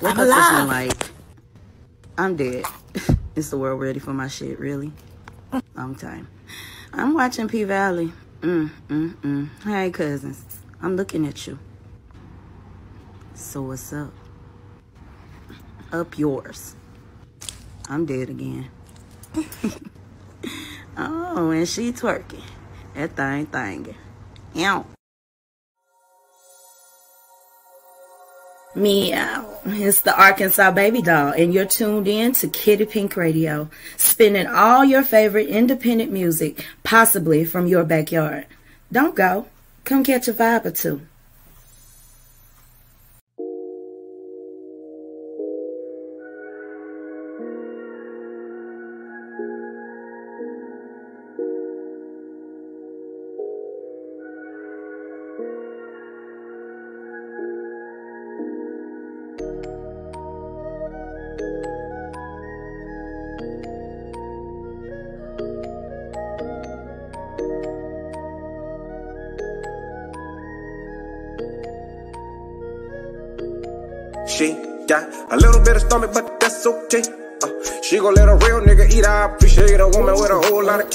What I'm alive. like? I'm dead. Is the world ready for my shit, really? Long time. I'm watching P Valley. Mm, mm, mm. Hey, cousins. I'm looking at you. So what's up? Up yours. I'm dead again. oh, and she twerking. That thing thinging. Yow. Meow. Uh, it's the Arkansas Baby Doll, and you're tuned in to Kitty Pink Radio, spinning all your favorite independent music, possibly from your backyard. Don't go. Come catch a vibe or two.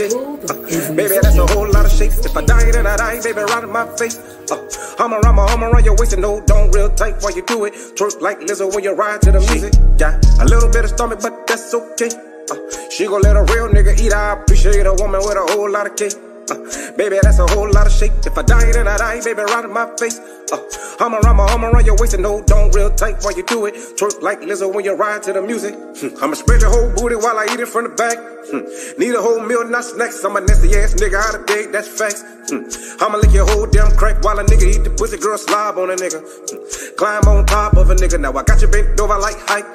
Whole lot of cake. Uh, baby, that's a whole lot of shake. If I die, then I die, baby, right in my face. Uh, I'm around my arm around your waist and no, don't real tight while you do it. Twerk like Lizzo when you ride to the music. Yeah, a little bit of stomach, but that's okay. Uh, she gon' let a real nigga eat. I appreciate a woman with a whole lot of cake. Baby, that's a whole lot of shake. If I die, then I die, baby, right in my face. Uh, I'm around my arm around your waist and no, don't real tight while you do it. Twerk like Lizzo when you ride to the music. Hmm. I'ma spread your whole booty while I eat it from the back. Hmm. Need a whole meal, not snacks. I'm a nasty ass nigga out of date, that's facts. Hmm. I'ma lick your whole damn crack while a nigga eat the pussy girl slob on a nigga. Climb on top of a nigga. Now I got you bent over like height.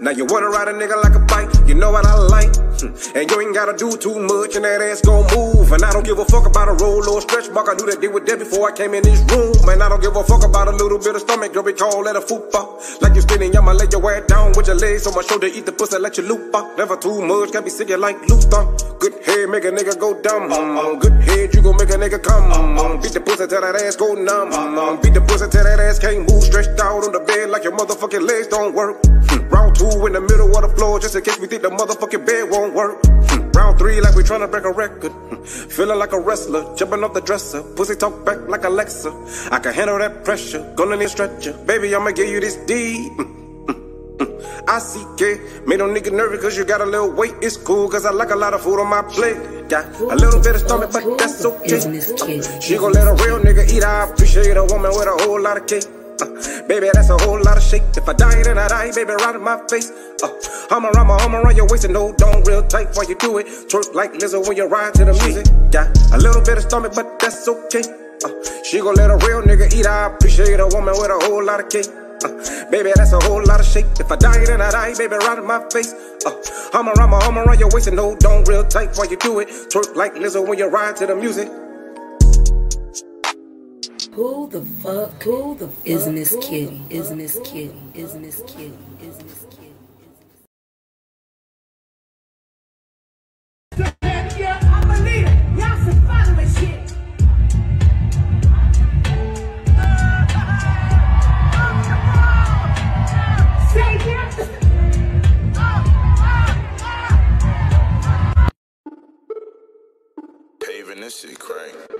Now you wanna ride a nigga like a bike. You know what I like. Mm. And you ain't gotta do too much and that ass gon' move. And I don't give a fuck about a roll or a stretch mark. I knew that they were dead before I came in this room. And I don't give a fuck about a little bit of stomach. Girl, we call that a fupa. Like you skinny, I'ma lay your ass down with your legs on my shoulder. Eat the pussy, let you loop up. Never too much, can't be sick like Luther. Good head, make a nigga go dumb. Good head, you gon' make a nigga come. Beat the pussy till that ass go numb. Beat the pussy till that ass can't move. Stretched out on the bed like your motherfucking legs don't work. Hmm. Round two in the middle of the floor, just in case we think the motherfucking bed won't work. Hmm. Round three, like we tryna break a record. Hmm. Feeling like a wrestler, jumping off the dresser. Pussy talk back like Alexa. I can handle that pressure. Gonna need a stretcher. Baby, I'ma give you this D. Hmm. I see it. Made no nigga nervous cause you got a little weight. It's cool cause I like a lot of food on my plate. Got a little bit of stomach, but that's okay. She gon' let a real nigga eat. I appreciate a woman with a whole lot of cake. Uh, baby, that's a whole lot of shake. If I die, then I die, baby, right in my face. Uh, I'm around my arm around your waist and no, don't real tight while you do it. Twerk like Lizzo when you ride to the music. Got a little bit of stomach, but that's okay. Uh, she gon' let a real nigga eat. I appreciate a woman with a whole lot of cake. Uh, baby, that's a whole lot of shake. If I die, then I die, baby, right in my face. Uh, I'm around my arm around your waist and no, don't real tight while you do it. Twerk like Lizzo when you ride to the music. Who the fuck? Who the fuck? Isn't this kitty? Isn't this kitty? Isn't this kitty? Isn't this kitty? Paving this shit crank.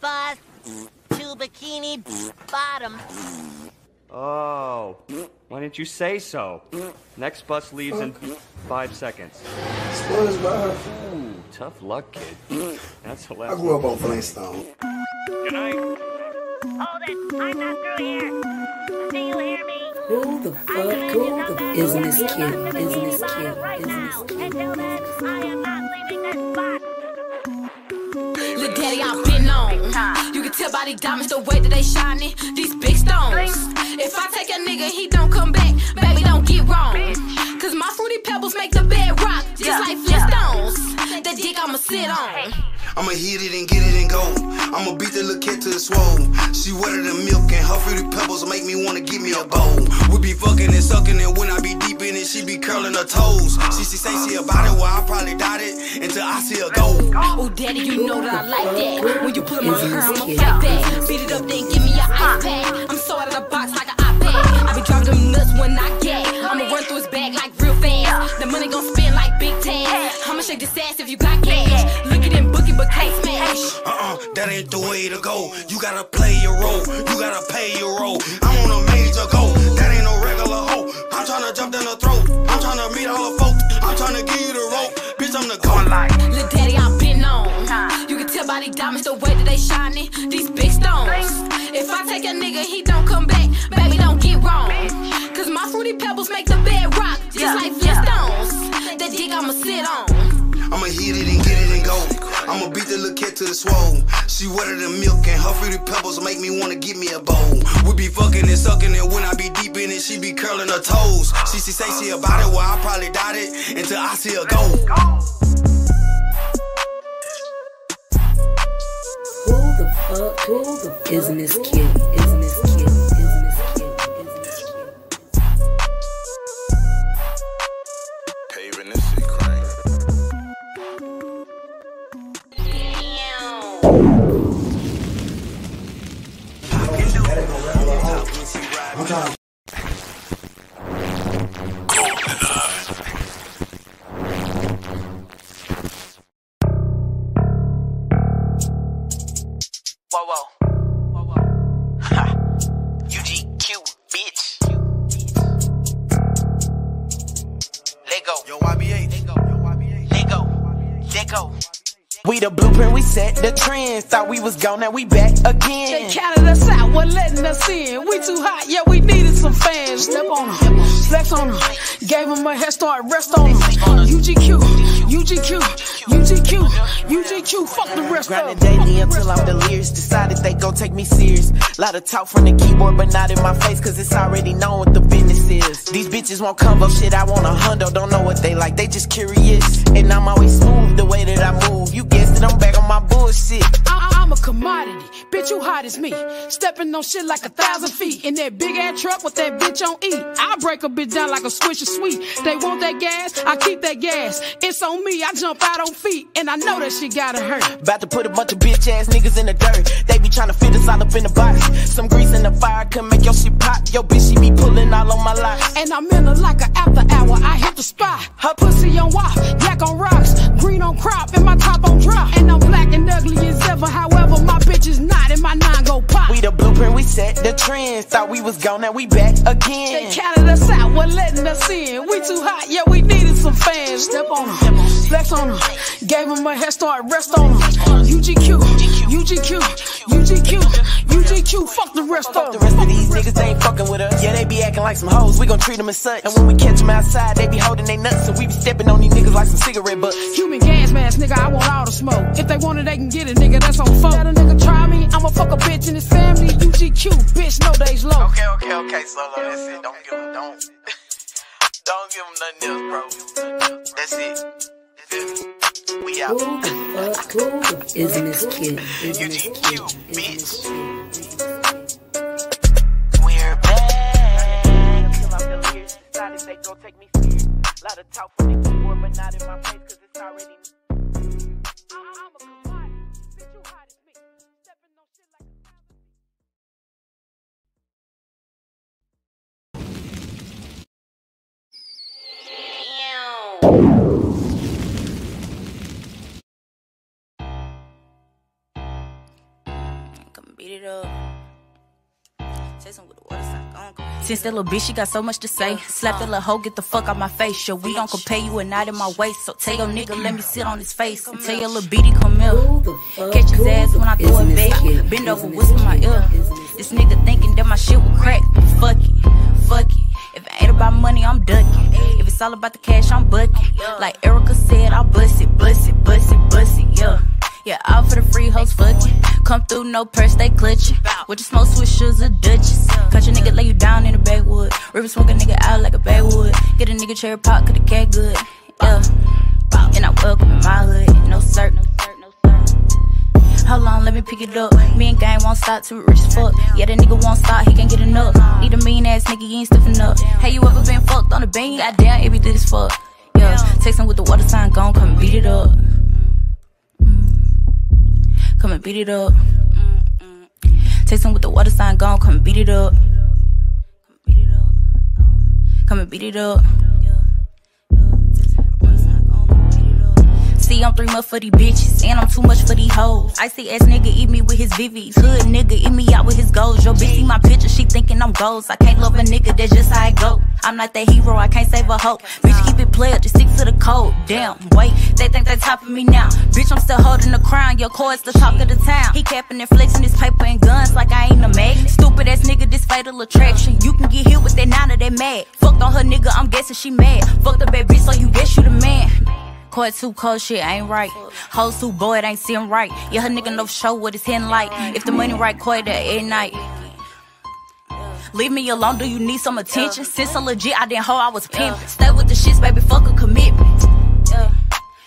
next bus to Bikini Bottom. Oh, why didn't you say so? Next bus leaves in five seconds. Ooh, tough luck, kid. That's the last. I grew up on Flintstone. Good night. Hold it, I'm not through here. Do you hear me? Who the fuck who the is Miss Kitty? Is Miss Kitty? Right Is now. Miss Kitty? Until then, I am not leaving this spot. Daddy, I've been on. You can tell by these diamonds the way that they shining. These big stones. If I take a nigga, he don't come back. Baby, don't get wrong. Cause my fruity pebbles make the bed rock. Just like Flintstones. That dick I'ma sit on. I'ma hit it and get it and go. I'ma beat the little cat to the swole. She wetter than milk and her fruity pebbles make me wanna give me a bowl. We be fucking and sucking and when I be deep in it, she be curling her toes. She, she say she about it, well I probably doubt it until I see her go. Oh, daddy, you know that I like that. When you put 'em on her, I'ma fight that. Beat it up, then give me your ice pack. I'm so out of the box like an iPad. I be driving them nuts when I get. I'ma run through his bag like real fast. The money gon' spin like big tag. I'ma shake this ass if you got cash. Look at them bookie, but can't smash. Uh-uh, that ain't the way to go. You gotta play your role. You gotta pay your role. I'm on a major go. That ain't no regular hoe. I'm tryna jump down the throat. I'm tryna meet all the folks. I'm tryna give you the rope. Bitch, I'm the goat. Lil' daddy, I've been on. You can tell by these diamonds the way that they shining. These big stones. If I take a nigga, he don't come back. Baby, don't get wrong. Cause my fruity pebbles make the bed rock. Just like Flintstones. That dick I'ma sit on. I'ma hit it and get it and go. I'ma beat the little cat to the swole. She wetter than milk and her fruity pebbles make me wanna give me a bowl. We be fucking and sucking and when I be deep in it, she be curling her toes. She, she say she about it, well I probably doubt it until I see her go. Who the fuck who the is Miss Kitty? Is Miss Kitty? We the blueprint, we set the trends. Thought we was gone, now we back again. They counted us out, wasn't letting us in. We too hot, yeah, we needed some fans. Step on them, flex on them, gave them a head start, rest on them. UGQ, UGQ, UGQ, UGQ, fuck the rest of Grinding daily until I'm delirious. Decided they gon' take me serious. Lot of talk from the keyboard, but not in my face, cause it's already known what the business is. These bitches want combo shit, I want a hundo. Don't know what they like, they just curious. And I'm always smooth the way that I move. You guessed it, I'm back on my bullshit. I'm a commodity, bitch, you hot as me. Stepping on shit like a thousand feet in that big ass truck with that bitch on E. I break a bitch down like a swish of sweet. They want that gas, I keep that gas. It's on me, I jump out on feet, and I know that shit gotta hurt. About to put a bunch of bitch ass niggas in the dirt. They be trying to fit us all up in the box. Some grease in the fire can make your shit pop. Yo, bitch, she be pulling all on my locks. And I'm in her like a after hour. I hit the spot. Her pussy on wop, yak on rocks, green on crop, and my top on drop. And I'm black and ugly as ever. However, my bitch is not, and my nine go pop. We the blueprint, we set the trends. Thought we was gone, now we back again. They counted us out, we're letting us in. We too hot, yeah, we needed some fans. Step on them, flex on them. Gave them a head start, rest on them. UGQ, UGQ, UGQ, UGQ, fuck the rest of The rest of these niggas ain't fucking with us. Yeah, they be acting like some hoes. We gon' treat them as such. And when we catch them outside, they be holding their nuts. So we be stepping on these niggas like some cigarette butts. Human gas mask, nigga, I want all the smoke. If they want it, they can get it, nigga, that's on phone. Let a nigga try me, I'ma fuck a bitch in his family. UGQ, bitch, no days low. Okay, okay, okay, solo, that's it. Don't give them, don't. Don't give them nothing else, bro. That's it. We out. Who the fuck who is Miss Kid? Is Miss bitch. We're back. I feel here. Decided they gon' take me serious. Lot of talk from the keyboard, but not in my face, cause it's already. Since that little bitch, she got so much to say. Slap that little hoe, get the fuck out my face. Yo, we don't compare you and not in my waist. So tell your nigga, let me sit on his face. And tell your little bitty, come here. Catch his ass when I throw it back. Bend over, whisper my ear. This nigga thinking that my shit will crack. Fuck it, fuck it. If it ain't about money, I'm ducking. If it's all about the cash, I'm bucking. Like Erica said, I'll bust it, bust it, bust it, bust it, yeah. Yeah, all for the free hoes fucking. Come through, no purse, they clutching. With the smoke swishers or Dutchess. Cut your nigga, lay you down in the backwood. River smoke a nigga out like a backwood. Get a nigga cherry pop, cause the cat good. Yeah. And I welcome in my hood, no cert. Hold on, let me pick it up. Me and gang won't stop till we rich as fuck. Yeah, that nigga won't stop, he can't get enough. Need a mean ass nigga, you ain't stiffing up. Have you ever been fucked on the bean? Goddamn, it be good as fuck. Yeah, texting with the water sign, gon' beat it up. Texting with the water sign, gon' mm. come and beat it up. Come and beat it up. I'm three much for these bitches, and I'm too much for these hoes. I see ass nigga eat me with his VVs. Hood nigga eat me out with his goals. Yo, bitch see my picture, she thinking I'm ghost. I can't love a nigga, that's just how I go. I'm not that hero, I can't save a hope. Bitch, keep it player, just stick to the code. Damn, wait, they think they topping me now. Bitch, I'm still holding the crown. Your core is the talk of the town. He capping and flexing his paper and guns like I ain't a magnet. Stupid ass nigga, this fatal attraction. You can get hit with that nine of that mad. Fucked on her nigga, I'm guessing she mad. Fucked the bad bitch, so you guess you the man. Court too cold, shit ain't right. Hoes too boy, it ain't seem right. Yeah, her nigga no show what it's hen like. If the money right, that at night. Leave me alone, do you need some attention? Since so legit, I didn't hoe, I was pimping. Stay with the shits, baby, fuck a commitment.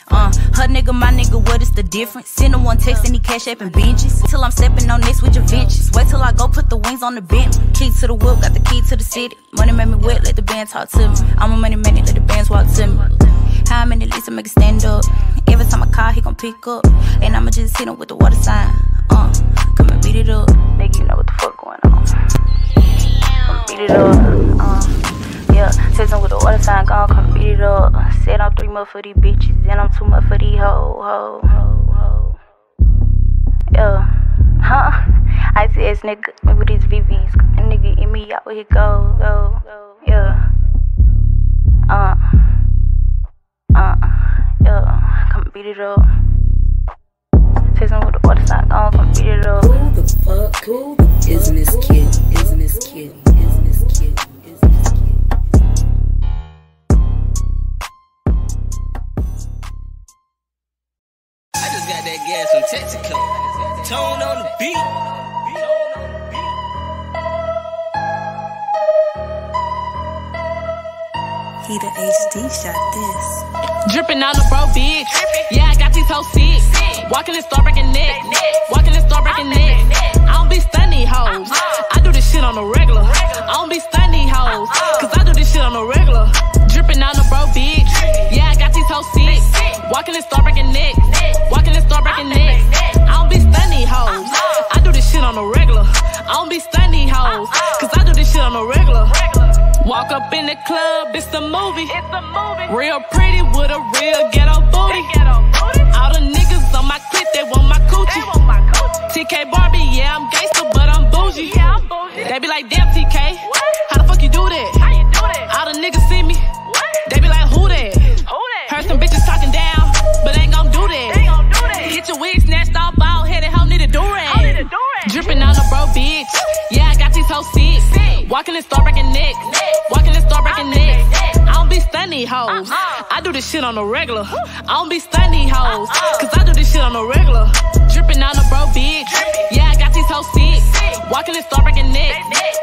Uh, her nigga, my nigga, what is the difference? Send him one text and he cash app and binges. Till I'm stepping on next with your ventures. Wait till I go put the wings on the bench. Key to the whip, got the key to the city. Money made me wet, let the band talk to me. I'm a money man, let the bands walk to me. How many leads to make it stand up? Every time I call, he gon' pick up. And I'ma just hit him with the water sign. Uh, come and beat it up. Nigga, you know what the fuck going on. Come beat it up. Uh, yeah, text him with the water sign, gon' come beat it up. Said I'm three much for these bitches, and I'm two much for these ho, ho, ho. Yeah, huh? I see this nigga with his VVs. Nigga in me out where he go, go, go. Yeah. Uh, beat it up. Text him with the water sign, gon' come beat it up. Who the fuck who is Miss Kid? Is Miss Kid? Is Miss Kid? Is Miss Kid? I just got that gas from Texaco. Tone on the beat. He the HD shot this. Dripping on the bro, bitch. Yeah, I got these hoes sick. Walking in store breaking neck. Walking in store breaking neck. I don't be stunning hoes. I do this shit on the regular. I don't be stunning hoes. Cause I do this shit on the regular. Dripping on the bro, bitch. Yeah, I got these hoes sick. Walking in store breaking neck. Walking in store breaking neck. I don't be stunning hoes. I do this shit on the regular. I don't be stunning hoes. Cause I do this shit on the regular. Walk up in the club, it's the movie. It's the movie. Real pretty with a real ghetto booty. All the niggas on my clip, they want my coochie. TK Barbie, yeah, I'm gangster, but I'm bougie. Yeah, I'm bougie. They be like, damn, TK. What? How the fuck you do that? How you do that? All the niggas see me. What? They be like, who that? Who that? Heard some bitches talking down, but ain't gon' do that. They gon' do that. Get your wig snatched off, bald headed, hoe need a do rag. need do rag. Dripping on a bro, bitch. Yeah, I got these hoes sick. Walking in store breaking neck. Stunning hoes. I do this shit on the regular. I don't be stunning hoes. Cause I do this shit on the regular. Dripping on a bro, bitch. Yeah, I got these hoes sick. Walking in store breaking neck.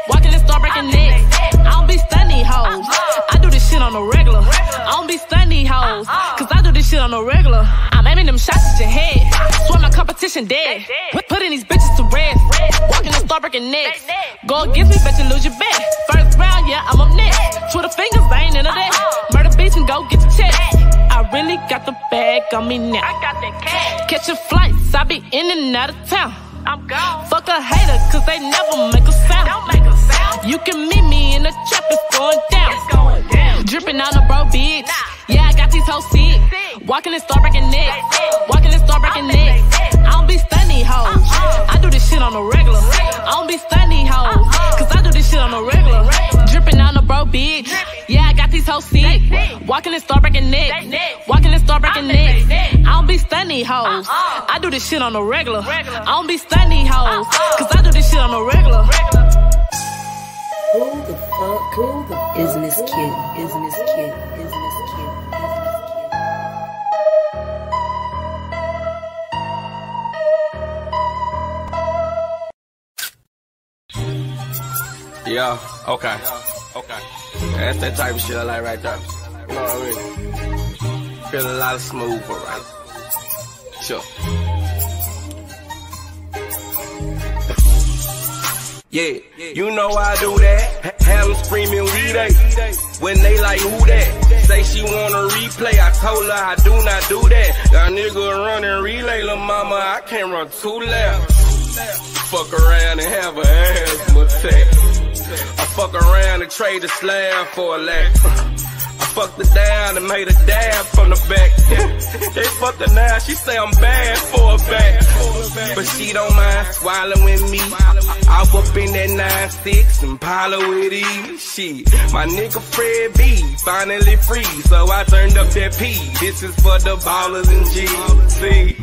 Walking in store breaking neck. I don't be stunning hoes. I do this shit on the regular. I don't be stunning hoes. Cause I do this shit on the regular. I'm aiming them shots at your head. Swear my competition dead. Put, putting these bitches to rest. Walking in store breaking necks. Go against me, bet you lose your bet. First round, yeah, I'm up next. Twitter fingers, I ain't into that. Go get the check. I really got the bag on me now. I got that cash. Catching flights, I be in and out of town. I'm gone. Fuck a hater, cause they never make a sound. Don't make a sound. You can meet me in the trap, it's going down. It's going down. Dripping on a bro, bitch. Yeah, I got these hoes sick. Walking in store breaking neck. Walking in store breaking neck. I don't be stunning hoes. Uh-uh. I do this shit on the regular. I don't be stunning hoes. Uh-uh. Cause I do this shit on the regular. Dripping on a bro, bitch. Yeah, I got these hoes sick. Walking in store breaking neck. Walking in store breaking neck. I don't be stunning hoes. Uh-uh. I do this shit on the regular. I don't be stunning hoes. Cause I do this shit on the regular. Who the fuck who the isn't this kid? Isn't this kid? Isn't this kid? Yeah, okay. Okay. That's that type of shit I like right there. You know what I mean? Feel a lot of smooth, alright. Sure. Yeah, you know I do that. Ha- Have them screaming, we they. When they like, who that? Say she want a replay. I told her I do not do that. Got nigga running relay, lil' mama. I can't run two laps. Fuck around and have a asthma attack. I fuck around and trade a slab for a lack. I fucked her down and made a dab from the back. they fucked her now, she say I'm bad for a back. But she don't mind swallowing me. I up in that 9-6 and pile with ease. Shit, my nigga Fred B finally free, so I turned up that P. This is for the ballers and G's. See,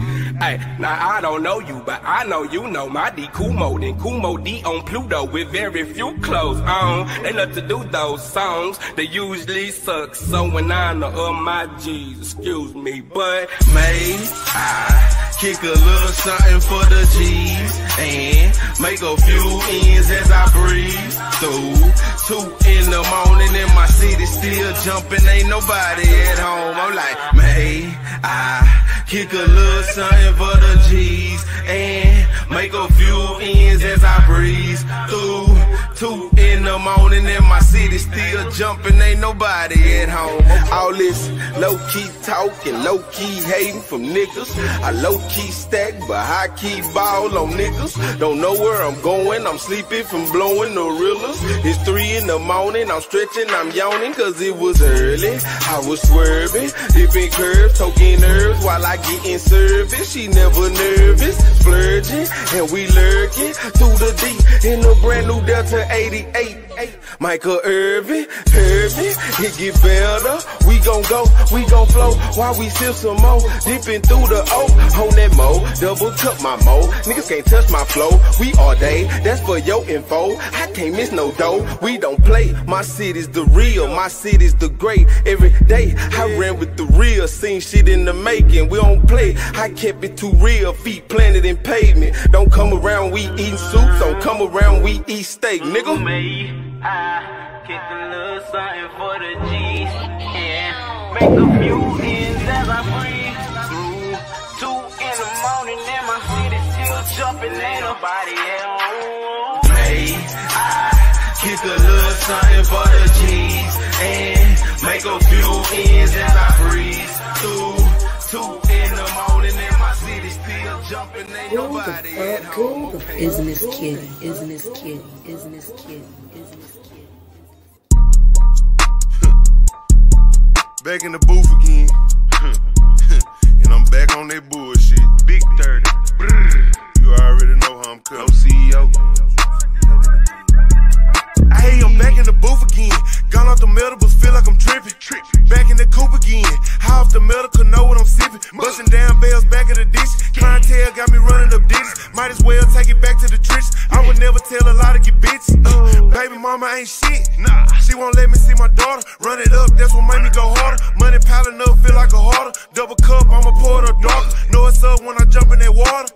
hey, now I don't know you, but I know you know my D Kumo. Then Kumo D on Pluto with very few clothes on. They love to do those songs, they usually suck. So in honor of my G's, excuse me, but May I kick a little something for the G's and make a few ends as I breathe through. Two in the morning and my city still jumping, ain't nobody at home. I'm like, May I kick a little something for the G's and make a few ends as I breeze through. Two in the morning and my city still jumping, ain't nobody at home. All this low key talking, low key hating from niggas. I low key stack, but high key ball on niggas. Don't know where I'm going, I'm sleeping from blowing the reelers. It's three in the morning, I'm stretching, I'm yawning, cause it was early. I was swerving, dipping curves, toking nerves while I get in service. She never nervous, splurging, and we lurking through the deep in a brand new Delta 88. Michael Irvin, Irvin, it get better. We gon' go, we gon' flow while we sip some more. Dipping through the O on that mo, double cup my mo. Niggas can't touch my flow. We all day, that's for your info. I can't miss no dough. We don't play. My city's the real, my city's the great. Every day I ran with the real, seen shit in the making. We don't play. I kept it too real, feet planted in pavement. Don't come around, we eatin' soup. Don't come around, we eat steak, nigga. I kick a little something for the G's and make a few ends as I breathe through. Two in the morning and my city still jumping, ain't nobody at home. May I kick a little something for the G's and make a few ends as I breeze through. Two in the morning and my city still jumping, ain't Who the nobody at fuck home. who the isn't this kid? Isn't this kid? Isn't this kid? Isn't this kid? back in the booth again. and I'm back on that bullshit. Big 30. You already know how I'm coming. No CEO. feel like I'm tripping. Back in the coop again. High off the medical, know what I'm sippin'? Bustin' down bells back of the ditch. Clientele got me running up ditches. Might as well take it back to the trench. I would never tell a lie to get bitches. Uh, baby mama ain't shit. Nah. She won't let me see my daughter. Run it up, that's what made me go harder. Money piling up, feel like a harder. Double cup, I'ma pour it up darker. Know it's up when I jump in that water.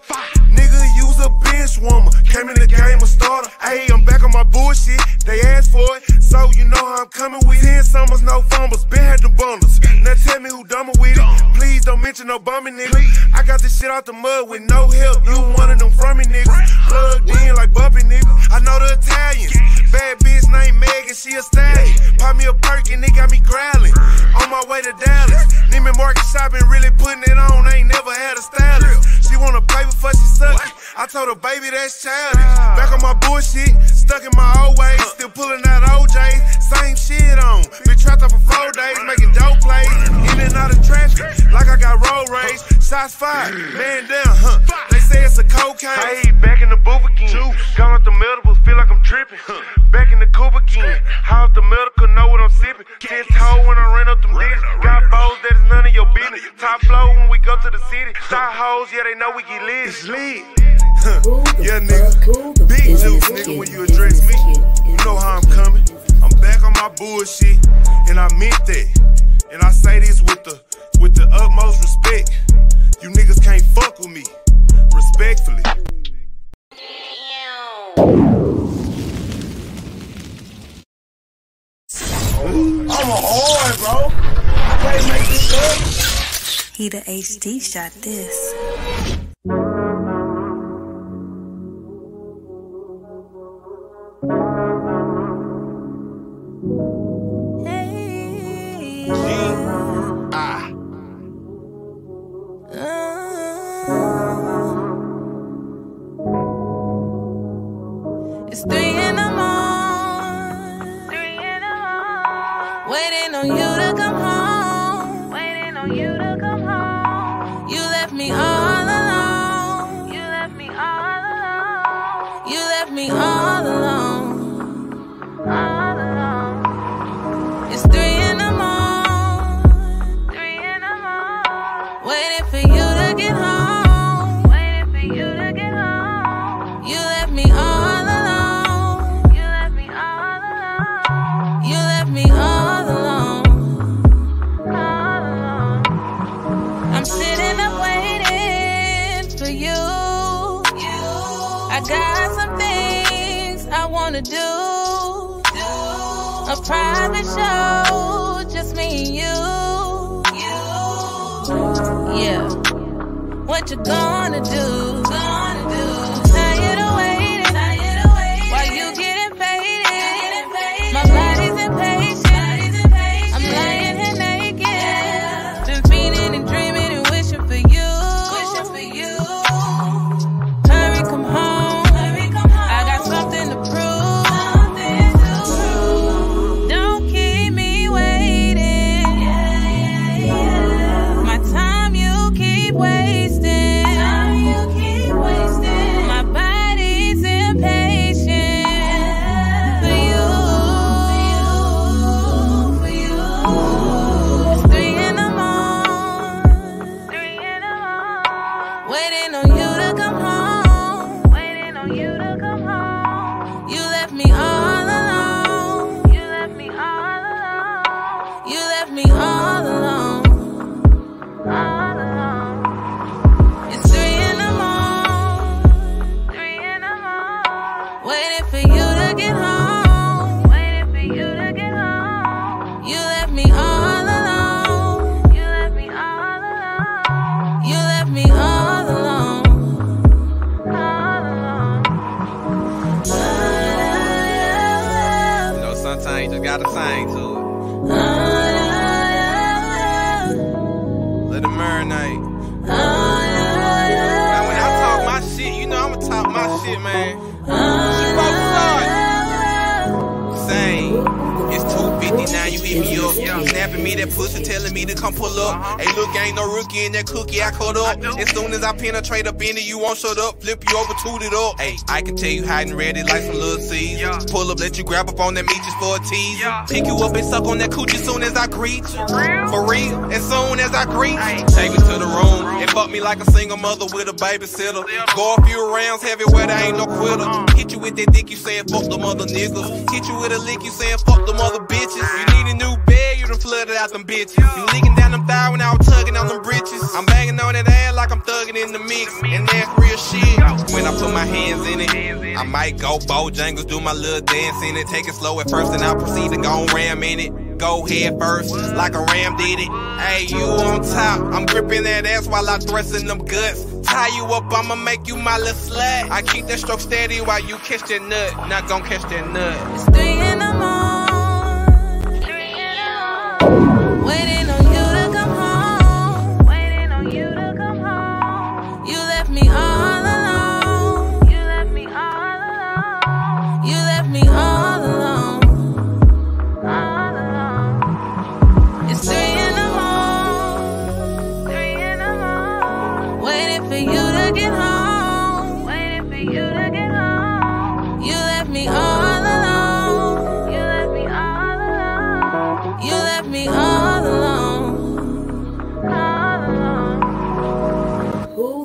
Nigga, use a bench warmer. Came in the game a starter. Hey, I'm back on my bullshit. They asked for it. So you know how I'm coming with. 10 summers, no fumbles. Been had them bundles. Now tell me who dumber with it. Please don't mention no bumming nigga. I got this shit out the mud with no help. You one of them from me niggas. Plugged in like Bumpy nigga. I know the Italians. Bad bitch named Megan, she a stallion. Pop me a perk and they got me growling. On my way to Dallas. Neiman Marcus shopping, really putting it on. Ain't never had a stylist. She wanna play before she suck it. I told her, baby, that's childish. Back on my bullshit, stuck in my old ways. Still pulling out OJs. Same shit on. Been trapped up for four days, making dope plays. In and out of traffic, like I got road rage. Shots fired, man down, huh? They say it's a cocaine. Hey, back in the booth again. Gone off the medical, feel like I'm tripping. Back in the coupe again. How's the medical, know what I'm sipping. Ten toe when I ran up them ditches. Got bows, that is none of your business. Top flow when we go to the city. Shot hoes, yeah, they know we get lit. It's lit. yeah, nigga. Big juice, nigga, when you address me. You know how I'm coming. I'm back on my bullshit, and I meant that. And I say this with the with the utmost respect. You niggas can't fuck with me. Respectfully. I'm a hard, bro. I can't make this up. He the HD shot this. Private show, just me and you. Yeah. What you gonna do? Man. Same. It's 250 now, you hit me up. Snapping me that pussy, telling me to come pull up. Hey, look, ain't no rookie in that cookie I cut up. As soon as I penetrate up in it, you won't shut up. Flip you over, toot it up. Hey, I can tell you hiding ready like some little seeds. Pull up, let you grab up on that meat just for a tease. Pick you up and suck on that coochie soon as I greet. For real, as soon as I greet. Take me to the room and fuck me like a single mother with a babysitter. Go a few rounds heavy where there ain't no quitter. Hit you with that dick, you saying fuck the mother niggas. Hit you with a lick, you saying fuck the mother bitches. You need a new bed, you done flooded out them bitches. You leaking down them thigh when I was tugging on them britches. I'm banging on that ass like I'm thugging in the mix. And that's real shit. When I put my hands in it, I might go Bojangles, do my little dance in it. Take it slow at first, and I'll proceed to go ram in it go head first, like a ram did it. Hey, you on top, I'm gripping that ass while I thrust in them guts. Tie you up, I'ma make you my little slut. I keep that stroke steady while you catch that nut. Not gon' catch that nut. Three in the morning.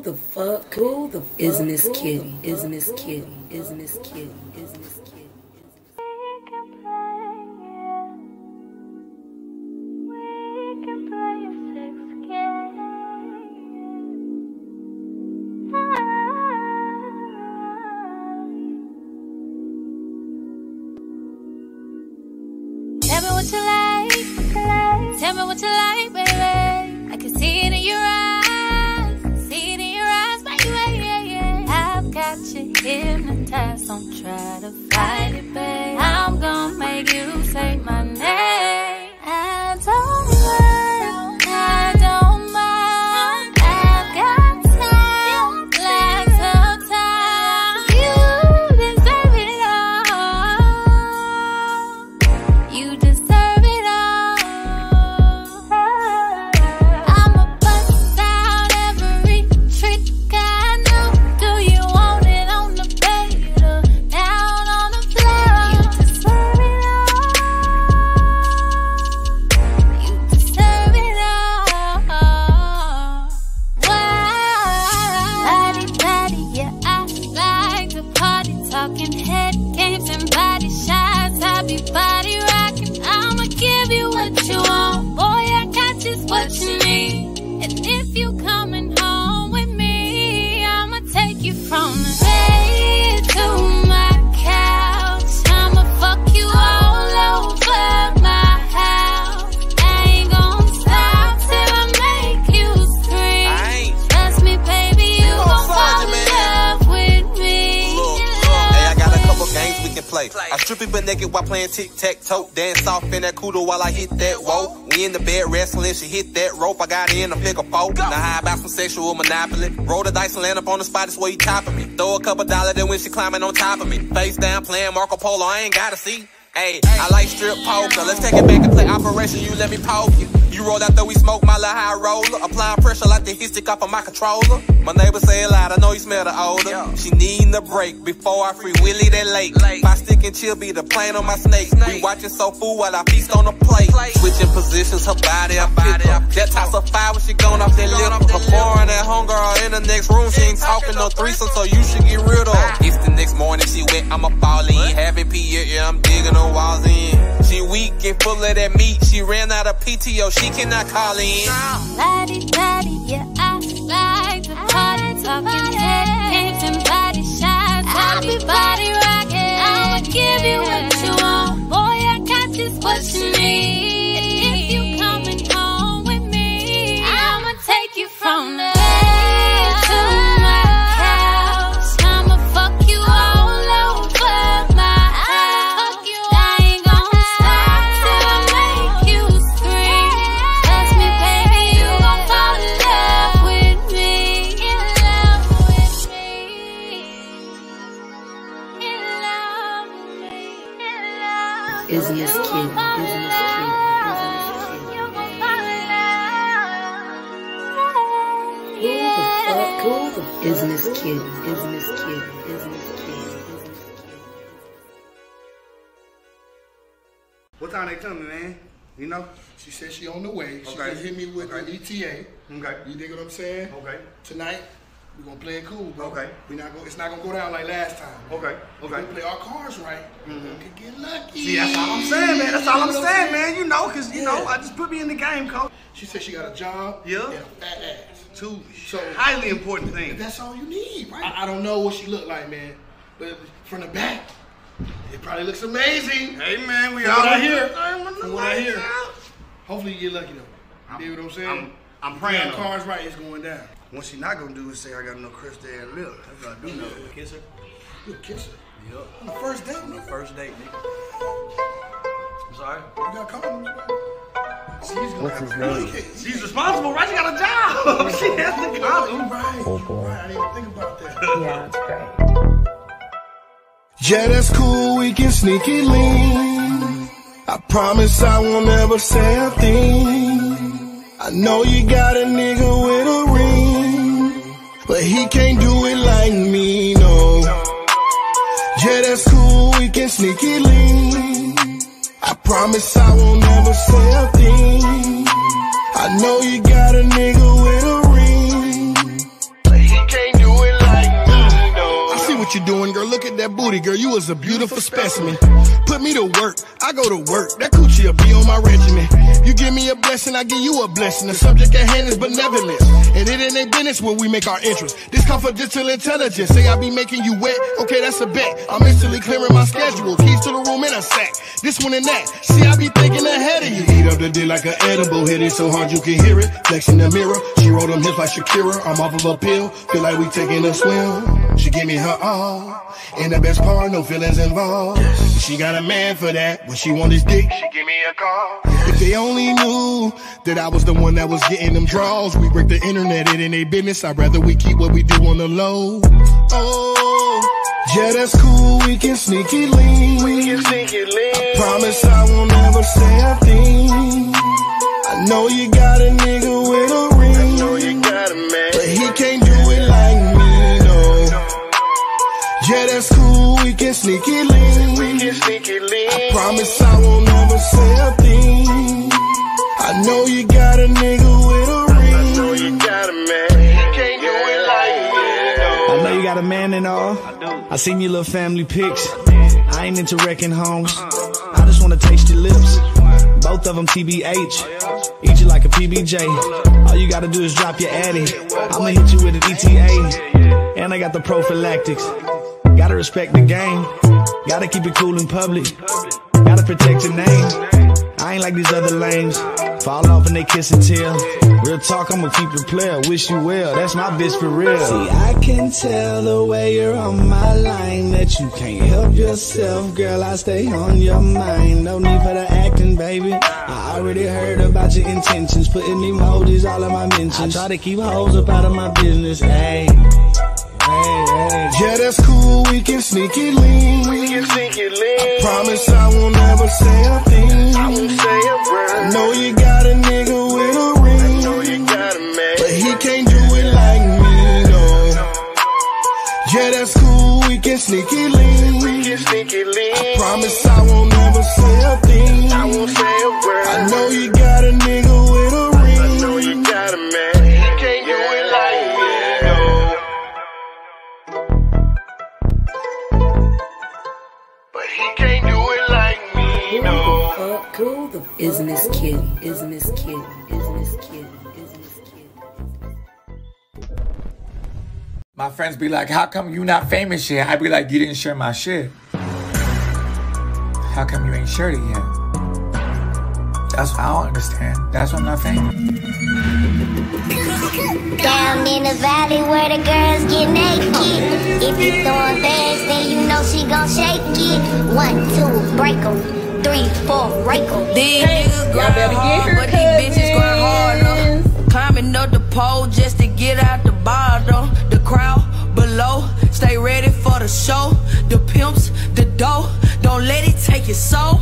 The fuck? Who the fuck is Miss Kitty? Is Miss Kitty? Is Miss Kitty? Is Miss Kitty? Don't try to need. And if you coming naked while playing tic tac toe. Dance off in that cudo while I hit that whoa. We in the bed wrestling, she hit that rope. I got in a pick a four. Now how about some sexual monopoly? Roll the dice and land up on the spot, it's where you topping me. Throw a couple dollars then when she climbing on top of me. Face down playing Marco Polo, I ain't gotta see. Hey, I like strip poker. Let's take it back and play Operation. You let me poke you. You roll out though we smoke my little high roller. Applying pressure like the hit stick off of my controller. My neighbor say it loud, I know you smell the odor. She needin' a break before I free Willie that late, My stick and chill be the plane on my snake. We watching Soul Food while I feast on the plate. Switching positions, her body I pick up. That toss of fire when she going off that lip. Her foreign at home girl in the next room. She ain't talking no threesome, so you should get rid of. It's the next morning she wet, I'ma fall in. Having P, yeah, yeah, I'm digging her walls in. She weak and full of that meat. She ran out of PTO, she cannot call in. Lottie, lottie, yeah, I like to party, talking head games and body shots. I be body rocking. I'ma give you said she on the way. She Okay. hit me with Okay. an ETA. Okay. You dig what I'm saying? Okay. Tonight, we're gonna play it cool, bro. Okay. We not gonna, it's not gonna go down like last time. Okay. If Okay. we play our cards right, we mm-hmm. could get lucky. See, that's all I'm saying, man. That's all I'm You know what saying, man. You know, cause you know, I just put me in the game, coach. She said she got a job. Yeah. And a fat ass. Two So highly important things. That's all you need, right? I, I don't know what she looked like, man, but from the back, it probably looks amazing. Hey, man, we all in hear. From what I hear. Hopefully you get lucky though. You know what I'm saying? I'm- I'm If praying you got on it. cards right, it's going down. What she not gonna do is say I got no crystal and lip. That's what I do know. Kiss her. You a kisser. Yup. On the first date, On the first date, nigga. I'm sorry. You got condoms. See, he's gonna What's have his to name? She's responsible, right? She got a job. she has the condom. Right. Oh, boy. I didn't even think about that. Yeah, that's great. Yeah, that's cool, we can sneak it lean. I promise I won't ever say a thing. I know you got a nigga with a ring, but he can't do it like me, no. Yeah, that's cool, we can sneak it lean. I promise I won't ever say a thing. I know you got a nigga with you're doing, girl. Look at that booty, girl. You was a beautiful specimen. Put me to work, I go to work. That coochie'll be on my regimen. You give me a blessing, I give you a blessing. The subject at hand is benevolence. And it ain't business where we make our interest. This confidential intelligence. Say I be making you wet, okay, that's a bet. I'm instantly clearing my schedule. Keys to the room in a sack. This one and that. See, I be thinking ahead of you. Eat up the dick like an edible. Hit it so hard you can hear it. Flex in the mirror. She roll them hips like Shakira. I'm off of a pill. Feel like we taking a swim. She give me her all. And the best part, no feelings involved. She got a man for that. When she want his dick, she give me a call. If they only knew that I was the one that was getting them draws. We break the internet, it ain't a business. I'd rather we keep what we do on the low. Oh, Yeah, that's cool, we can sneak it lean. We can sneak it lean. I promise I won't ever say a thing. I know you got a nigga with a ring. I know you got a man. But he can't Yeah, that's cool, we can sneak it lean. We can sneak it lean. I promise I won't ever say a thing. I know you got a nigga with a ring. I know you got a man. He can't do it like me. I know you got a man and all. I seen your little family pics. Oh, I ain't into wrecking homes. Uh, uh, uh. I just wanna taste your lips. Both of them TBH. Oh, Eat you like a PBJ. All you gotta do is drop your addy. I'ma hit you with an ETA. And I got the prophylactics. Oh, Gotta respect the game. Gotta keep it cool in public. Gotta protect your name. I ain't like these other lames. Fall off and they kiss and tell. Real talk, I'ma keep it player. Wish you well, that's my bitch for real. See, I can tell the way you're on my line that you can't help yourself, girl. I stay on your mind. No need for the acting, baby. I already heard about your intentions, putting emojis all of my mentions. I try to keep hoes up out of my business, hey. Hey. Yeah, that's cool, we can sneak it lean. We can sneak it lean. I promise I won't ever say a thing. I won't say a word. I know you got a nigga with a ring. I know you got a man. But he can't do it like me, no. Yeah, that's cool, we can sneak it lean. We can sneak it lean. I promise I won't ever say a thing. I won't say a word. I know you got a nigga Isn't this cute? Isn't this cute? Isn't this cute? Isn't this cute? My friends be like, how come you not famous yet? I be like, you didn't share my shit. How come you ain't shared it yet? That's what I don't understand. That's why I'm not famous. Down in the valley where the girls get naked. If you throwing bags, then you know she gon' shake it. One, two, break 'em. Three, four, 'em. These niggas grind hard, but these bitches grind harder. Climbing up the pole just to get out the bottom. The crowd below, stay ready for the show. The pimps, the dough, don't let it take your soul.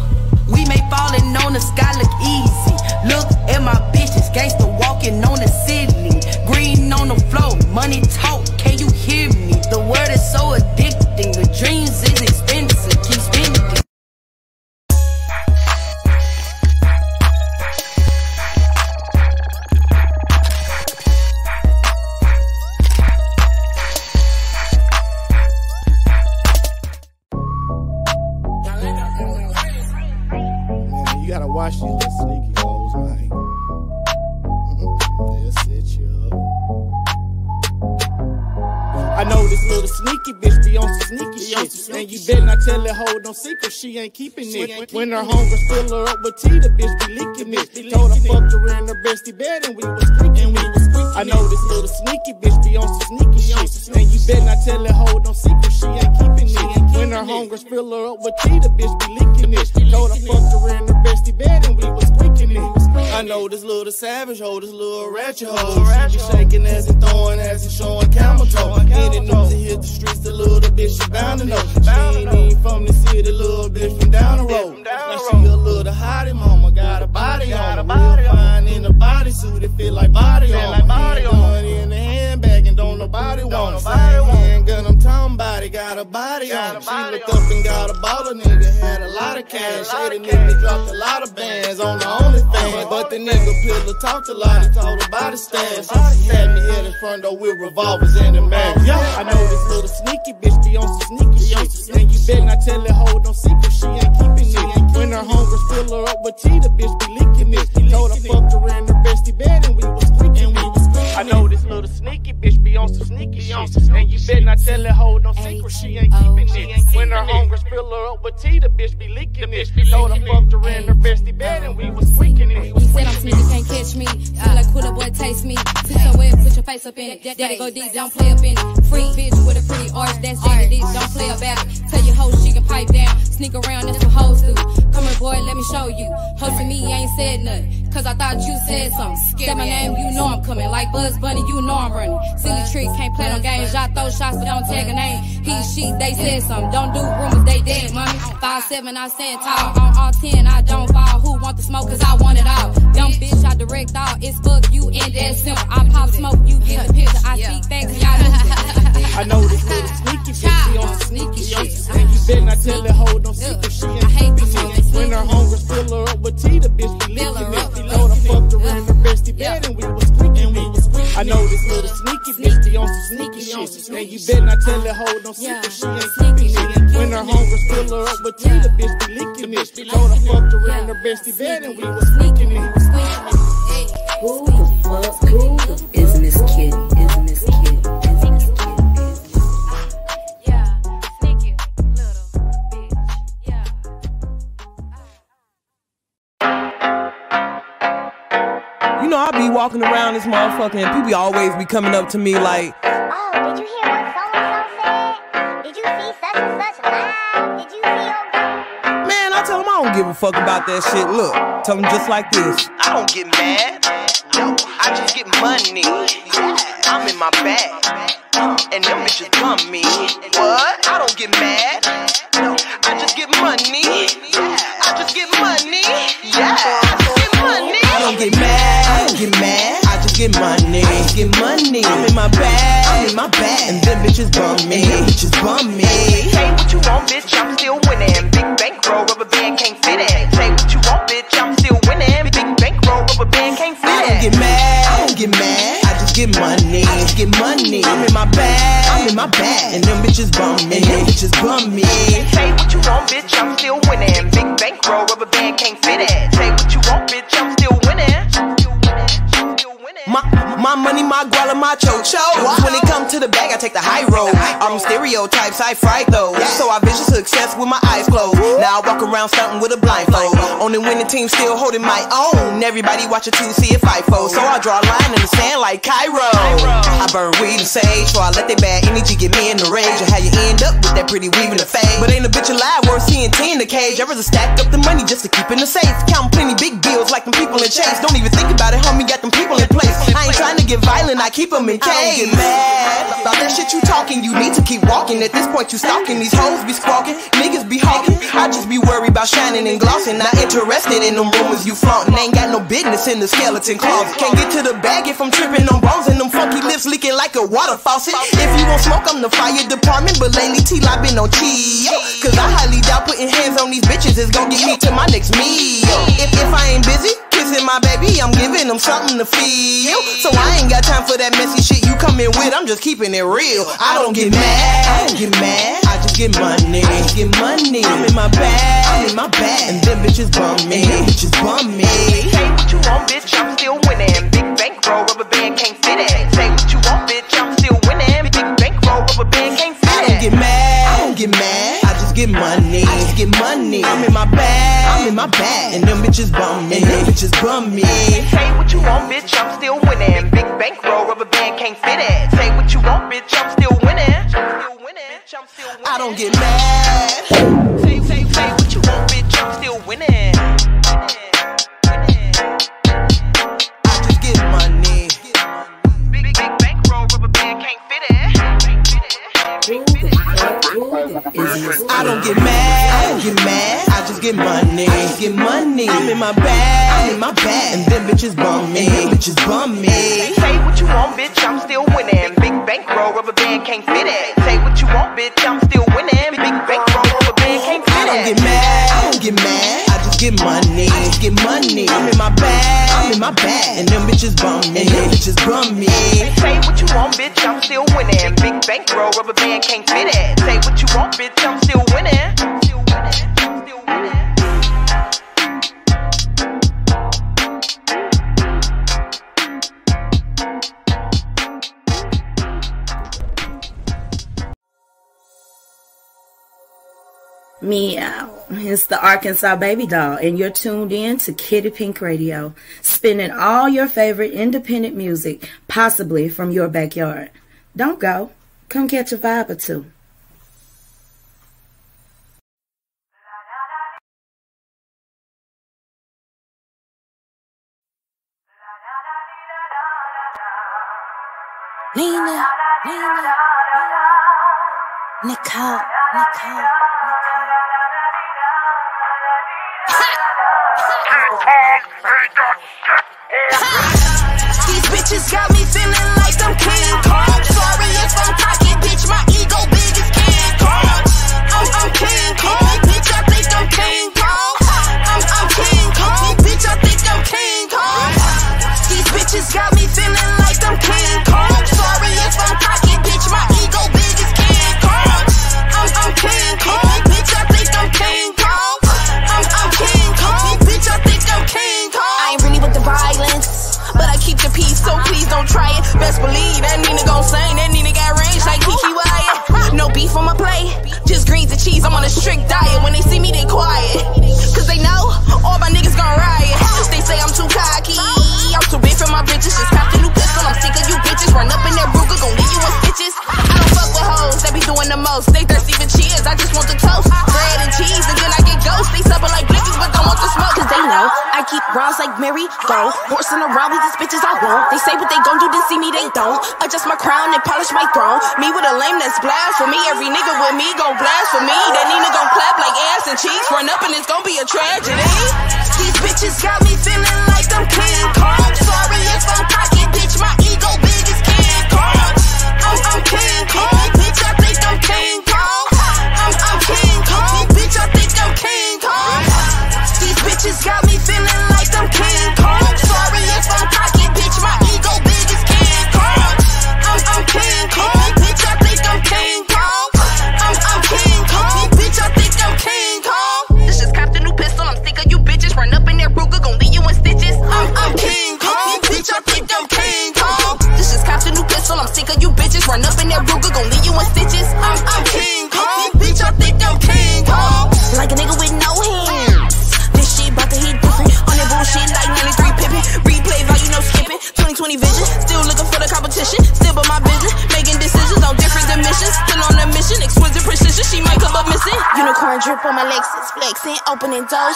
We may fallin' on the sky look easy. Look at my bitches, gangsta no secret, she ain't keeping it. When her hunger fill her up with tea, the bitch be leaking it. Told her fucked her in her bestie bed and we was creaking it. I know this little sneaky bitch be on some sneaky shit. And you better not tell that hoe no secret, she ain't keeping it. When her hunger fill her up with tea, the bitch be leaking it. Told her fucked her in her bestie bed and we was. I know this little savage hoe, this little ratchet hoe. She be shaking ass and throwing ass and showing camel toe. Any news to hit the streets, the little bitch she bound to know. She ain't even from the city, little bitch from down the road. Now she a little hottie mama, got a body on. Real fine in a bodysuit, it feel like body on. Money in the handbag and don't nobody want it. Same handgun, I'm talking body, got a body on her. She looked up and got a baller nigga, had a lot of cash. Say the nigga dropped a lot of bands on the only OnlyFans. But the nigga pillar talked a lot, he told about his stash. Had me in the front door with revolvers in the mag. I know this little sneaky bitch be on some sneaky shit. And you better not tell that hoe no secret, she ain't keeping it. When her hunger fill her up with tea, the bitch be leaking it. Told her fucked her in her bestie bed and we was it. I know this little sneaky bitch be on some sneaky shit. And you better not tell that hoe no secret, she ain't keeping it. When her hunger fill her up with tea, the bitch be leaking it. Told her fucked her in her bestie bed and we was freaking it. He said I'm sneaky, can't catch me. Feel like cooler boy, taste me. Sit somewhere, put your face up in it. Daddy go deep, don't play up in it. Free bitch with a pretty arch, that's deep, don't play about it. Tell your hoe she can pipe down. Sneak around, that's what hoes do. Come here, boy, let me show you. Hosting me ain't said nothing. Cause I thought you said something. Say my name, you know I'm coming. Like Bugs Bunny, you know I'm running. Silly tricks, can't play no games. Y'all throw shots, but don't tag a name. He, she, they said something. Don't do rumors, they dead, mommy. Five seven, I stand tall. On all ten, I don't fall. Who want tell that no secret, she ain't keeping it. When her hunger fill her up with tea, the bitch be licking it. Told her fucked her in her bestie bed and we was creaking it. Who the fuck who is Is Miss Kitty? Is Miss Kitty? You know, I be walking around this motherfucker and people always be coming up to me like, fuck about that shit. Look, tell them just like this. I don't get mad. No, I just get money. I'm in my bag. And them bitches bum me. What? I don't get mad. No, I just get money. I just get money. Yeah, I just get money. I don't get mad, I don't get mad. Get money, I get money. I'm in my bag, I'm in my bag, and them bitches bum me, them bitches bum me. Say what you want, bitch, I'm still winning. Big bankroll, rubber band can't fit it. Say what you want, bitch, I'm still winning. Big bankroll, rubber band can't fit it. I don't get mad, I don't get mad. I just get money, I just get money. I'm in my bag, I'm in my bag, and them bitches bum me, and them bitches bum me. Say what you want, bitch, I'm still winning. Big bankroll, rubber band can't fit it. Say what you want, bitch, I'm still winning. My, my money, my guala, my chocho. When it come to the bag, I take the high road. I'm stereotypes, I fright those. So I vision success with my eyes closed. Now I walk around stunting with a blindfold. On the winning team, still holding my own. Everybody watching to see if I fold. So I draw a line in the sand like Cairo. I burn weed and sage, so I let that bad energy get me in the rage. And how you end up with that pretty weave in the fade. But ain't a bitch alive worth seeing 10 in the cage. I rather stack up the money just to keep in the safe. Count plenty big bills like them people in Chase. Don't even think about it, homie, got them people in place. I ain't trying to get violent, I keep them in cage. I don't get mad about that shit you talking. You need to keep walking. At this point, you stalking. These hoes be squawking, niggas be hawking. I just be worried about shining and glossing. Not interested in them rumors you flaunting. Ain't got no business in the skeleton closet. Can't get to the bag if I'm tripping on bones and them funky lips leaking like a water faucet. If you want smoke, I'm the fire department. But lately, T-Live been on chill. Cause I highly doubt putting hands on these bitches is gonna get me to my next meal. If, if I ain't busy, kissing my baby, I'm giving them something to feel. So I ain't got time for that messy shit you coming with. I'm just keeping it real. I don't get mad, I don't get mad. I just get money. I just get money. I'm in my bag. I'm in my bag. And them bitches bum me. And them bitches bum me. Say what you want, bitch, I'm still winning. Big bankroll, rubber band can't fit it. Say what you want, bitch, I'm still winning. Big bankroll, rubber band can't fit I it. don't get mad. I don't get mad. I just get money. I just get money. I'm in my bag. I'm in my bag. And them bitches bum me. And them bitches bum me. Say what you want, bitch, I'm still winning. Big bankroll, rubber band can't fit it. Say what you want, bitch, I'm still winning. Still winning. Bitch, I'm still winning. I don't get mad. Say, say, say what you want, bitch, I'm still winning. I just get money. Big, big bankroll, rubber band can't fit it. I don't get mad. I don't get mad. I just get money. I just get money. I'm in my bag. I'm in my bag. And them bitches bum me. Bitches bum me. Say what you want, bitch, I'm still winning. Big bankroll, rubber band can't fit it. Say what you want, bitch, I'm still winning. Big bankroll, rubber band can't fit it. I don't get mad. I don't get mad. Get money. I just get money. I'm in my bag. I'm in my bag. And them bitches bum me. And them bitches bum me. Say what you want, bitch, I'm still winning. Big bankroll, rubber band can't fit it. Say what you want, bitch, I'm still winning. Still winning. Still winning. Meow. It's the Arkansas Baby Doll, and you're tuned in to Kitty Pink Radio, spinning all your favorite independent music, possibly from your backyard. Don't go. Come catch a vibe or two. Nina, Nicole, Nicole. These bitches got me feeling like I'm King Kong. Best believe that Nina gon' sing. That Nina got range like Kiki Wyatt. No beef on my plate, just greens and cheese. I'm on a strict diet. When they see me, they quiet. Cause they know all my niggas gon' riot. They say I'm too cocky. I'm too big for my bitches. Just cop the new pistol. I'm sick of you bitches. Run up in that Ruger, gon' leave you with stitches. I don't fuck with hoes that be doing the most. They thirsty Mary Go. Horsing around with these bitches I won't. They say what they gon' do, then see me, they don't. Adjust my crown and polish my throne. Me with a lame that's blast for me. Every nigga with me gon' blast for me. That Nina gon' clap like ass and cheeks. Run up and it's gon' be a tragedy. These bitches got me feeling like I'm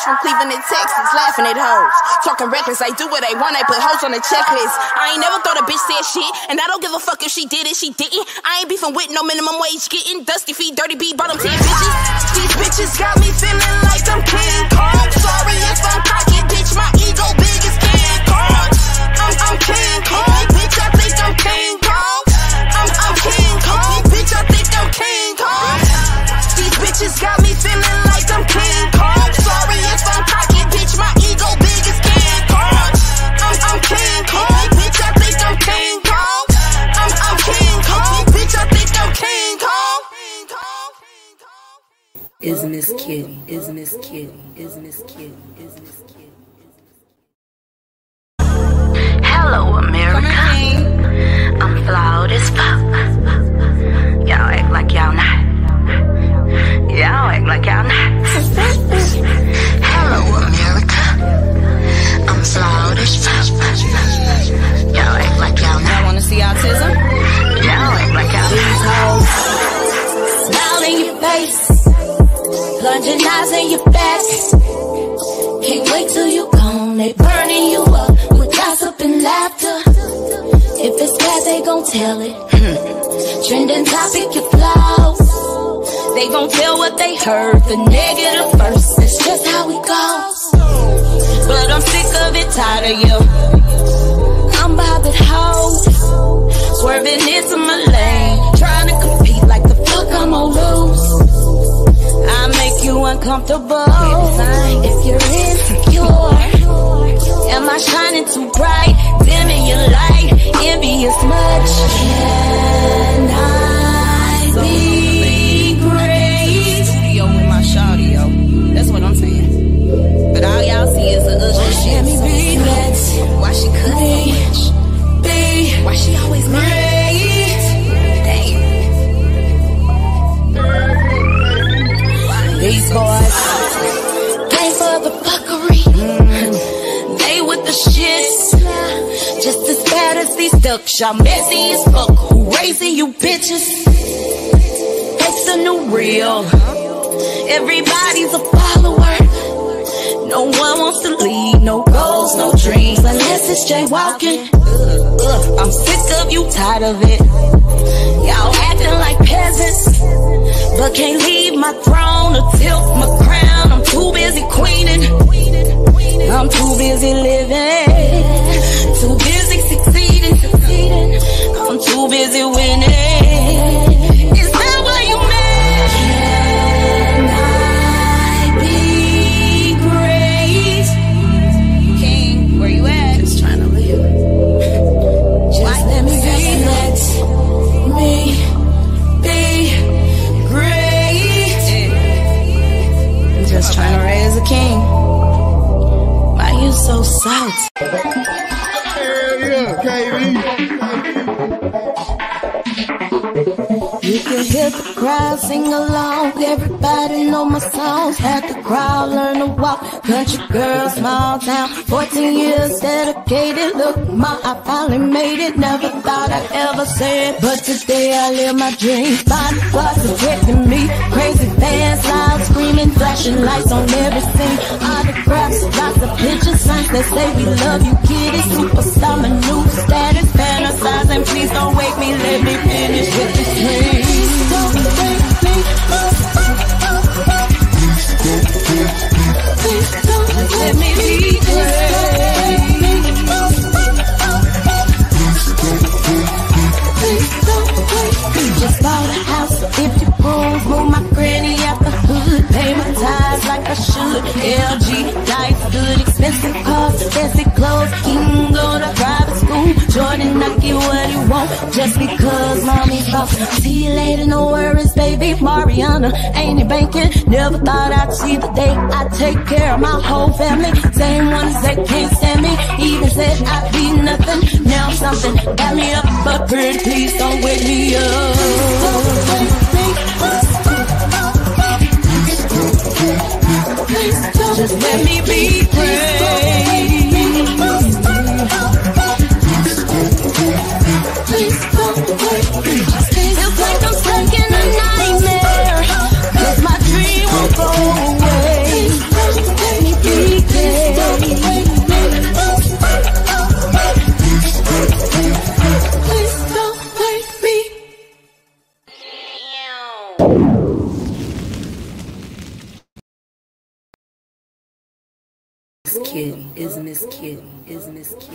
From Cleveland Texas. Laughing at hoes. Talking reckless. I do what I want. I put hoes on the checklist. I ain't never thought a bitch said shit. And I don't give a fuck if she did it. She didn't. I ain't beefing with no minimum wage getting. Dusty feet, dirty beat, bottom 10 bitches. These bitches got me feeling like I'm King Kong. Miss Kitty? Is Miss Kitty? Is Miss Kitty? Is Miss Kitty? Hello, America. I'm flawed as fuck. Y'all act like y'all not. Y'all act like y'all not. Hello, America. I'm flawed as fuck. Y'all act like y'all not. Y'all wanna see autism? Y'all act like y'all not. Smile in your face, plunging eyes in your back. Can't wait till you gone. They burning you up with gossip and laughter. If it's bad, they gon' tell it. Trending topic, your flaws. They gon' tell what they heard. The negative first. It's just how it goes. But I'm sick of it, tired of you. I'm bothered hoes. Swerving into my lane. Trying to compete like the fuck I'm gonna lose. You uncomfortable. If you're insecure, Am I shining too bright? Dimming your light. Envious much. can I be great? Studio with my shawty, yo. That's what I'm saying. But all y'all see is ugly shit. Let me be. Why she cut so much? Be Why she always mad? These boys, Pay for the fuckery. they with the shits. Just as bad as these ducks. Y'all messy as fuck. Who raising you bitches? It's the new real. Everybody's a follower. No one wants to lead, no goals, no dreams, unless it's jaywalking. Ugh, I'm sick of you, tired of it. Y'all acting like peasants, but can't leave my throne or tilt my crown. I'm too busy queening. I'm too busy living, too busy succeeding. I'm too busy winning. Is that so salty? Can the crowd sing along. Everybody know my songs. Had the crowd learn to walk. Country girl, small town. 14 years dedicated. Look, ma, I finally made it. Never thought I'd ever say it. But today I live my dream. Body Bodyguards protecting me. Crazy fans, loud screaming. Flashing lights on every scene. Autographs, lots of pictures. Signs that say we love you, kitty. Superstar, my new status. Fantasizing, please don't wake me. Let me finish with this dream. Don't wake me up. Please don't Let me be Just bought a house, 50 I should. LG, lights good, expensive cars, fancy clothes, king go to private school. Jordan, I get what he want, just because mommy's boss. See you later, no worries, baby. Mariana, ain't it banking? Never thought I'd see the day I take care of my whole family. Same ones that can't stand me, even said I'd be nothing. Now something got me up, but pretty please don't wake me up. Just let me be great. Is Miss Kitty? Is Miss Kitty?